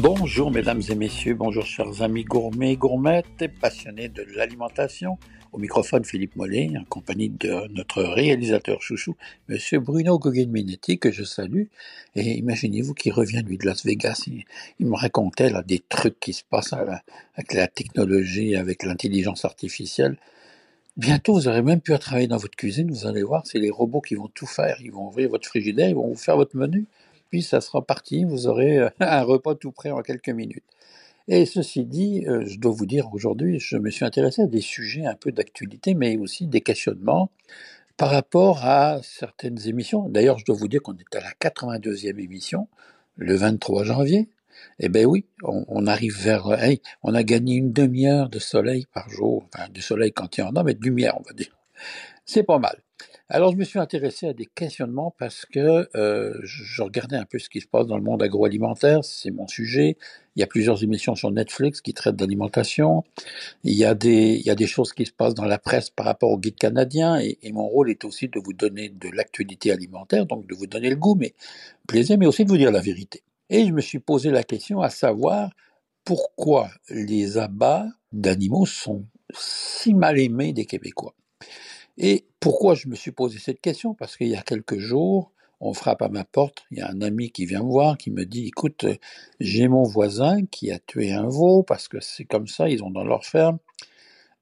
Bonjour mesdames et messieurs, bonjour chers amis gourmets et gourmettes et passionnés de l'alimentation. Au microphone Philippe Mollet, en compagnie de notre réalisateur chouchou, monsieur Bruno Guggenminetti, que je salue. Et imaginez-vous qu'il revient lui de Las Vegas, il, il me racontait des trucs qui se passent avec la technologie, avec l'intelligence artificielle. Bientôt, vous aurez même à travailler dans votre cuisine, vous allez voir, c'est les robots qui vont tout faire. Ils vont ouvrir votre frigidaire, ils vont vous faire votre menu, puis ça sera parti, vous aurez euh, un repas tout prêt en quelques minutes. Et ceci dit, euh, je dois vous dire aujourd'hui, je me suis intéressé à des sujets un peu d'actualité, mais aussi des questionnements par rapport à certaines émissions. D'ailleurs, je dois vous dire qu'on est à la 82e émission, le 23 janvier. Eh ben oui, on, on arrive vers... euh, hey, on a gagné une demi-heure de soleil par jour, enfin de soleil quand il y en a, mais de lumière, on va dire. C'est pas mal. Alors, je me suis intéressé à des questionnements parce que euh, je regardais un peu ce qui se passe dans le monde agroalimentaire, c'est mon sujet. Il y a plusieurs émissions sur Netflix qui traitent d'alimentation. Il y a des, il y a des choses qui se passent dans la presse par rapport au guide canadien et, et mon rôle est aussi de vous donner de l'actualité alimentaire, donc de vous donner le goût, mais plaisir, mais aussi de vous dire la vérité. Et je me suis posé la question à savoir pourquoi les abats d'animaux sont si mal aimés des Québécois. Et pourquoi je me suis posé cette question? Parce qu'il y a quelques jours, on frappe à ma porte, il y a un ami qui vient me voir, qui me dit, écoute, euh, j'ai mon voisin qui a tué un veau, parce que c'est comme ça, ils ont dans leur ferme,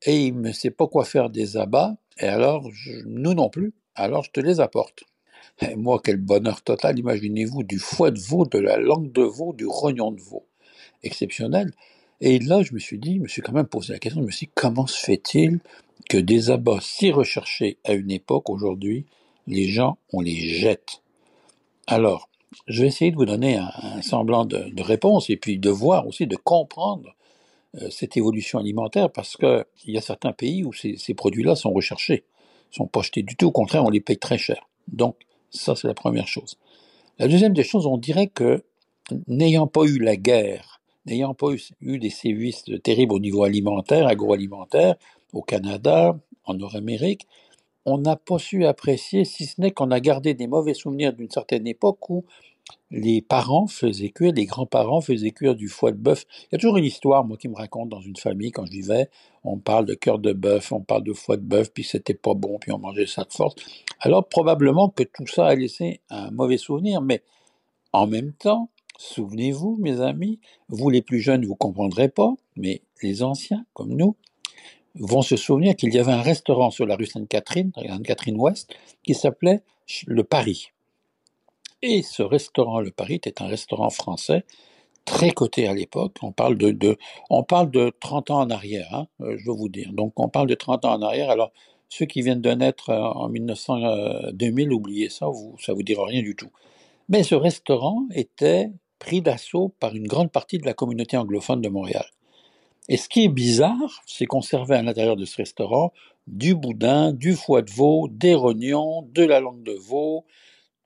et il ne sait pas quoi faire des abats, et alors, nous non plus, alors je te les apporte. Et moi, quel bonheur total, imaginez-vous, du foie de veau, de la langue de veau, du rognon de veau. Exceptionnel. Et là, je me suis dit, je me suis quand même posé la question, je me suis dit, comment se fait-il que des abats si recherchés à une époque, aujourd'hui, les gens, on les jette Alors, je vais essayer de vous donner un, semblant de, réponse et puis de voir aussi, de comprendre euh, cette évolution alimentaire parce que il y a certains pays où ces, produits-là sont recherchés, sont pas jetés du tout, au contraire, on les paye très cher. Donc, ça, c'est la première chose. La deuxième des choses, on dirait que n'ayant pas eu la guerre, n'ayant pas eu des sévices terribles au niveau alimentaire, agroalimentaire, au Canada, en Nord-Amérique, on n'a pas su apprécier, si ce n'est qu'on a gardé des mauvais souvenirs d'une certaine époque où les parents faisaient cuire, les grands-parents faisaient cuire du foie de bœuf. Il y a toujours une histoire, moi, qui me raconte dans une famille, quand je vivais, on parle de cœur de bœuf, on parle de foie de bœuf, puis c'était pas bon, puis on mangeait ça de force. Alors, probablement que tout ça a laissé un mauvais souvenir, mais en même temps, souvenez-vous, mes amis, vous les plus jeunes, vous comprendrez pas, mais les anciens, comme nous, vont se souvenir qu'il y avait un restaurant sur la rue Sainte-Catherine, Sainte-Catherine Ouest, qui s'appelait le Paris. Et ce restaurant, le Paris, était un restaurant français très coté à l'époque. On parle de, on parle de 30 ans en arrière, hein, euh, je dois vous dire. Donc, on parle de 30 ans en arrière. Alors, ceux qui viennent de naître euh, en 1900, euh, 2000, oubliez ça, vous, ça vous dira rien du tout. Mais ce restaurant était pris d'assaut par une grande partie de la communauté anglophone de Montréal. Et ce qui est bizarre, c'est qu'on servait à l'intérieur de ce restaurant du boudin, du foie de veau, des rognons, de la langue de veau,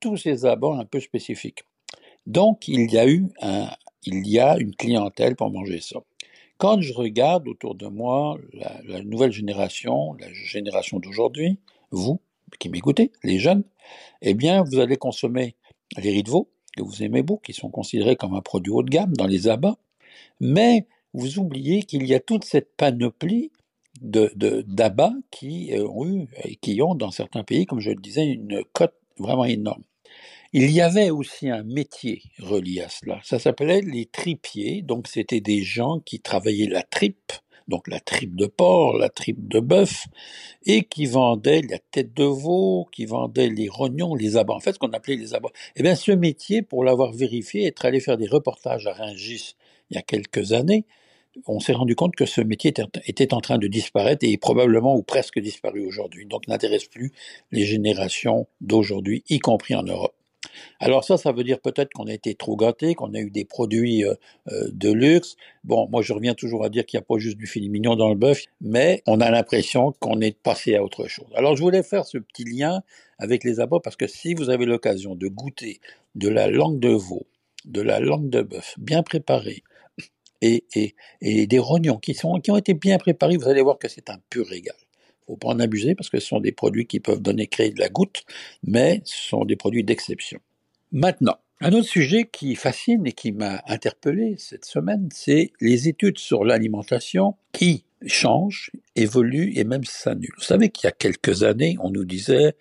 tous ces abords un peu spécifiques. Donc, il y a eu un, il y a une clientèle pour manger ça. Quand je regarde autour de moi la, la nouvelle génération, la génération d'aujourd'hui, vous qui m'écoutez, les jeunes, eh bien, vous allez consommer les riz de veau, que vous aimez beaucoup, qui sont considérés comme un produit haut de gamme dans les abats, mais vous oubliez qu'il y a toute cette panoplie de, d'abats qui euh, ont eu, et qui ont dans certains pays, comme je le disais, une cote vraiment énorme. Il y avait aussi un métier relié à cela. Ça s'appelait les tripiers. Donc, c'était des gens qui travaillaient la tripe, donc la tripe de porc, la tripe de bœuf, et qui vendaient la tête de veau, qui vendaient les rognons, les abats. En fait, ce qu'on appelait les abats. Eh bien, ce métier, pour l'avoir vérifié, être allé faire des reportages à Rungis il y a quelques années, on s'est rendu compte que ce métier était, en train de disparaître et probablement ou presque disparu aujourd'hui. Donc, n'intéresse plus les générations d'aujourd'hui, y compris en Europe. Alors ça, ça veut dire peut-être qu'on a été trop gâté, qu'on a eu des produits euh, euh, de luxe. Bon, moi je reviens toujours à dire qu'il n'y a pas juste du filet mignon dans le bœuf, mais on a l'impression qu'on est passé à autre chose. Alors je voulais faire ce petit lien avec les abats parce que si vous avez l'occasion de goûter de la langue de veau, de la langue de bœuf bien préparée, et, des rognons qui, sont, qui ont été bien préparés, vous allez voir que c'est un pur régal faut pas en abuser parce que ce sont des produits qui peuvent donner créer de la goutte, mais ce sont des produits d'exception. Maintenant, Un autre sujet qui fascine et qui m'a interpellé cette semaine, c'est les études sur l'alimentation qui changent, évoluent et même s'annulent. Vous savez qu'il y a quelques années, on nous disait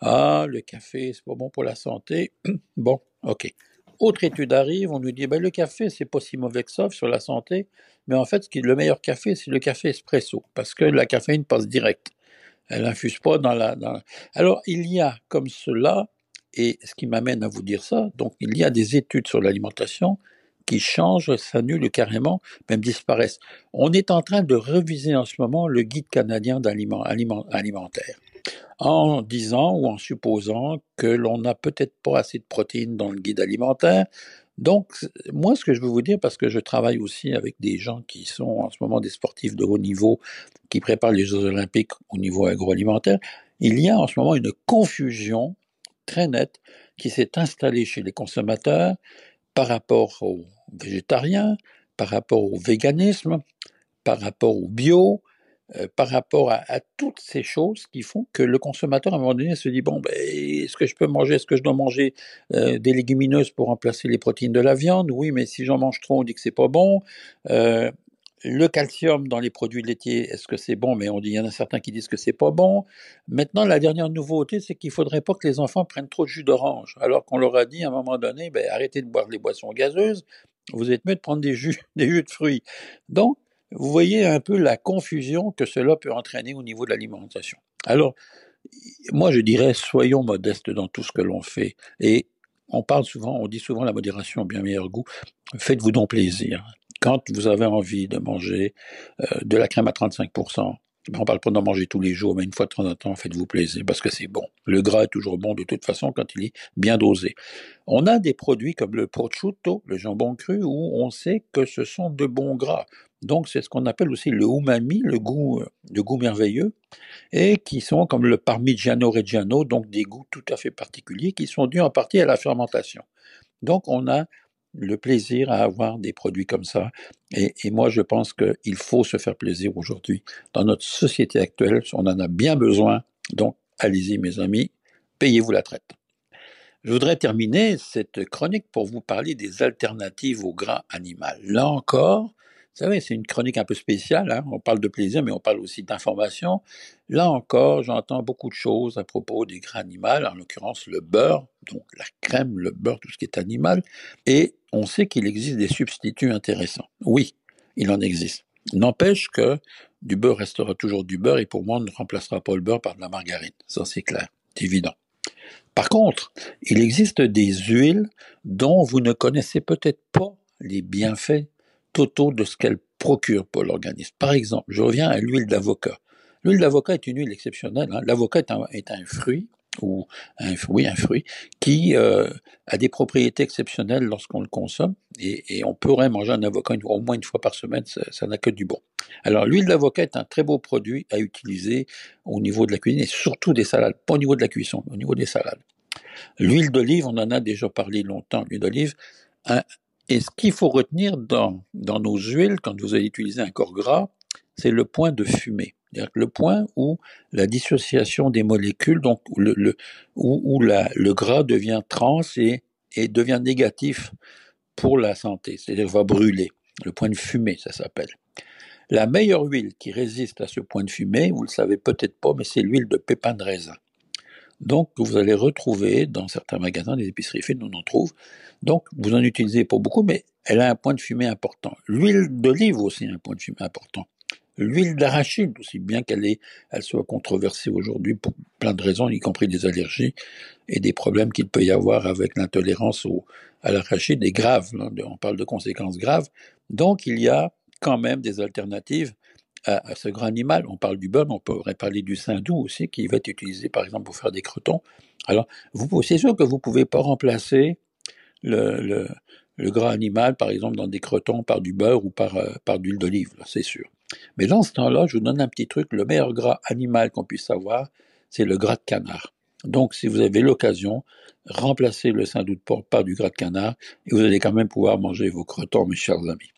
ah le café c'est pas bon pour la santé. bon, ok. Autre étude arrive, on nous dit ben, le café c'est pas si mauvais que ça sur la santé, mais en fait le meilleur café c'est le café espresso parce que la caféine passe direct. Elle n'infuse pas dans la. Alors il y a comme cela et ce qui m'amène à vous dire ça, donc il y a des études sur l'alimentation qui changent, s'annulent carrément, même disparaissent. On est en train de reviser en ce moment le guide canadien alimentaire en disant ou en supposant que l'on n'a peut-être pas assez de protéines dans le guide alimentaire. Donc, moi, ce que je veux vous dire, parce que je travaille aussi avec des gens qui sont en ce moment des sportifs de haut niveau, qui préparent les Jeux olympiques au niveau agroalimentaire, il y a en ce moment une confusion très nette qui s'est installée chez les consommateurs par rapport aux végétariens, par rapport au véganisme, par rapport au bio, euh, par rapport à, toutes ces choses qui font que le consommateur, à un moment donné, se dit, bon, ben, est-ce que je peux manger, est-ce que je dois manger euh, des légumineuses pour remplacer les protéines de la viande? Oui, mais si j'en mange trop, on dit que c'est pas bon. Euh, le calcium dans les produits laitiers, est-ce que c'est bon? Mais on dit, il y en a certains qui disent que c'est pas bon. Maintenant, la dernière nouveauté, c'est qu'il faudrait pas que les enfants prennent trop de jus d'orange, alors qu'on leur a dit à un moment donné, ben, arrêtez de boire les boissons gazeuses, vous êtes mieux de prendre des jus, des jus de fruits. Donc, vous voyez un peu la confusion que cela peut entraîner au niveau de l'alimentation. Alors, moi, je dirais, soyons modestes dans tout ce que l'on fait. Et on parle souvent, on dit souvent la modération bien meilleur goût. Faites-vous donc plaisir quand vous avez envie de manger euh, de la crème à 35%, ben, on parle pas d'en manger tous les jours, mais une fois de temps en temps, faites-vous plaisir parce que c'est bon. Le gras est toujours bon de toute façon quand il est bien dosé. On a des produits comme le prosciutto, le jambon cru, où on sait que ce sont de bons gras. Donc c'est ce qu'on appelle aussi le umami, le goût, euh, le goût merveilleux, et qui sont comme le parmigiano reggiano, donc des goûts tout à fait particuliers qui sont dus en partie à la fermentation. Donc on a le plaisir à avoir des produits comme ça. Et, moi, je pense qu'il faut se faire plaisir aujourd'hui. Dans notre société actuelle, on en a bien besoin. Donc, allez-y, mes amis, payez-vous la traite. Je voudrais terminer cette chronique pour vous parler des alternatives au gras animal. Là encore, vous savez, c'est une chronique un peu spéciale. Hein. On parle de plaisir, mais on parle aussi d'information. Là encore, j'entends beaucoup de choses à propos des gras animaux, en l'occurrence le beurre, donc la crème, le beurre, tout ce qui est animal. Et on sait qu'il existe des substituts intéressants. Oui, il en existe. N'empêche que du beurre restera toujours du beurre et pour moi, on ne remplacera pas le beurre par de la margarine. Ça, c'est clair, c'est évident. Par contre, il existe des huiles dont vous ne connaissez peut-être pas les bienfaits totaux de ce qu'elle procure pour l'organisme. Par exemple, je reviens à l'huile d'avocat. L'huile d'avocat est une huile exceptionnelle. Hein. L'avocat est, un, fruit ou un fruit, un fruit qui euh, a des propriétés exceptionnelles lorsqu'on le consomme et, on pourrait manger un avocat au moins une fois par semaine, ça n'a que du bon. Alors l'huile d'avocat est un très beau produit à utiliser au niveau de la cuisine et surtout des salades, pas au niveau de la cuisson, au niveau des salades. L'huile d'olive, on en a déjà parlé longtemps, l'huile d'olive, et ce qu'il faut retenir dans, dans nos huiles, quand vous allez utiliser un corps gras, c'est le point de fumée. C'est-à-dire le point où la dissociation des molécules, donc le, le, où, où la, le gras devient trans et, et devient négatif pour la santé, c'est-à-dire va brûler. Le point de fumée, ça s'appelle. La meilleure huile qui résiste à ce point de fumée, vous le savez peut-être pas, mais c'est l'huile de pépin de raisin. Donc, vous allez retrouver dans certains magasins, des épiceries fines, on en trouve. Donc, vous en utilisez pas beaucoup, mais elle a un point de fumée important. L'huile d'olive aussi a un point de fumée important. L'huile d'arachide, aussi bien qu'elle elle soit controversée aujourd'hui pour plein de raisons, y compris des allergies et des problèmes qu'il peut y avoir avec l'intolérance à l'arachide est grave. on parle de conséquences graves. Donc, il y a quand même des alternatives à, ce grand animal. On parle du beurre, on pourrait parler du saindoux aussi, qui va être utilisé par exemple pour faire des crotons. Alors, vous, c'est sûr que vous ne pouvez pas remplacer le, le, le, gras animal, par exemple, dans des crotons par du beurre ou par, euh, par d'huile d'olive, c'est sûr. Mais dans ce temps-là, je vous donne un petit truc, le meilleur gras animal qu'on puisse avoir, c'est le gras de canard. Donc, si vous avez l'occasion, remplacez le saindoux de porc par du gras de canard et vous allez quand même pouvoir manger vos crotons, mes chers amis.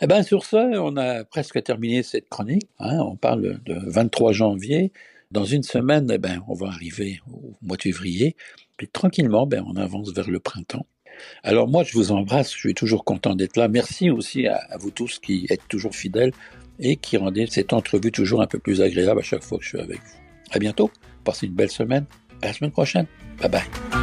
Eh bien, sur ce, on a presque terminé cette chronique. Hein. on parle de 23 janvier. Dans une semaine, eh ben, on va arriver au mois de février. Puis tranquillement, ben, on avance vers le printemps. Alors moi, je vous embrasse, je suis toujours content d'être là. Merci aussi à, à, vous tous qui êtes toujours fidèles et qui rendez cette entrevue toujours un peu plus agréable à chaque fois que je suis avec vous. À bientôt, passez une belle semaine, à la semaine prochaine. Bye bye.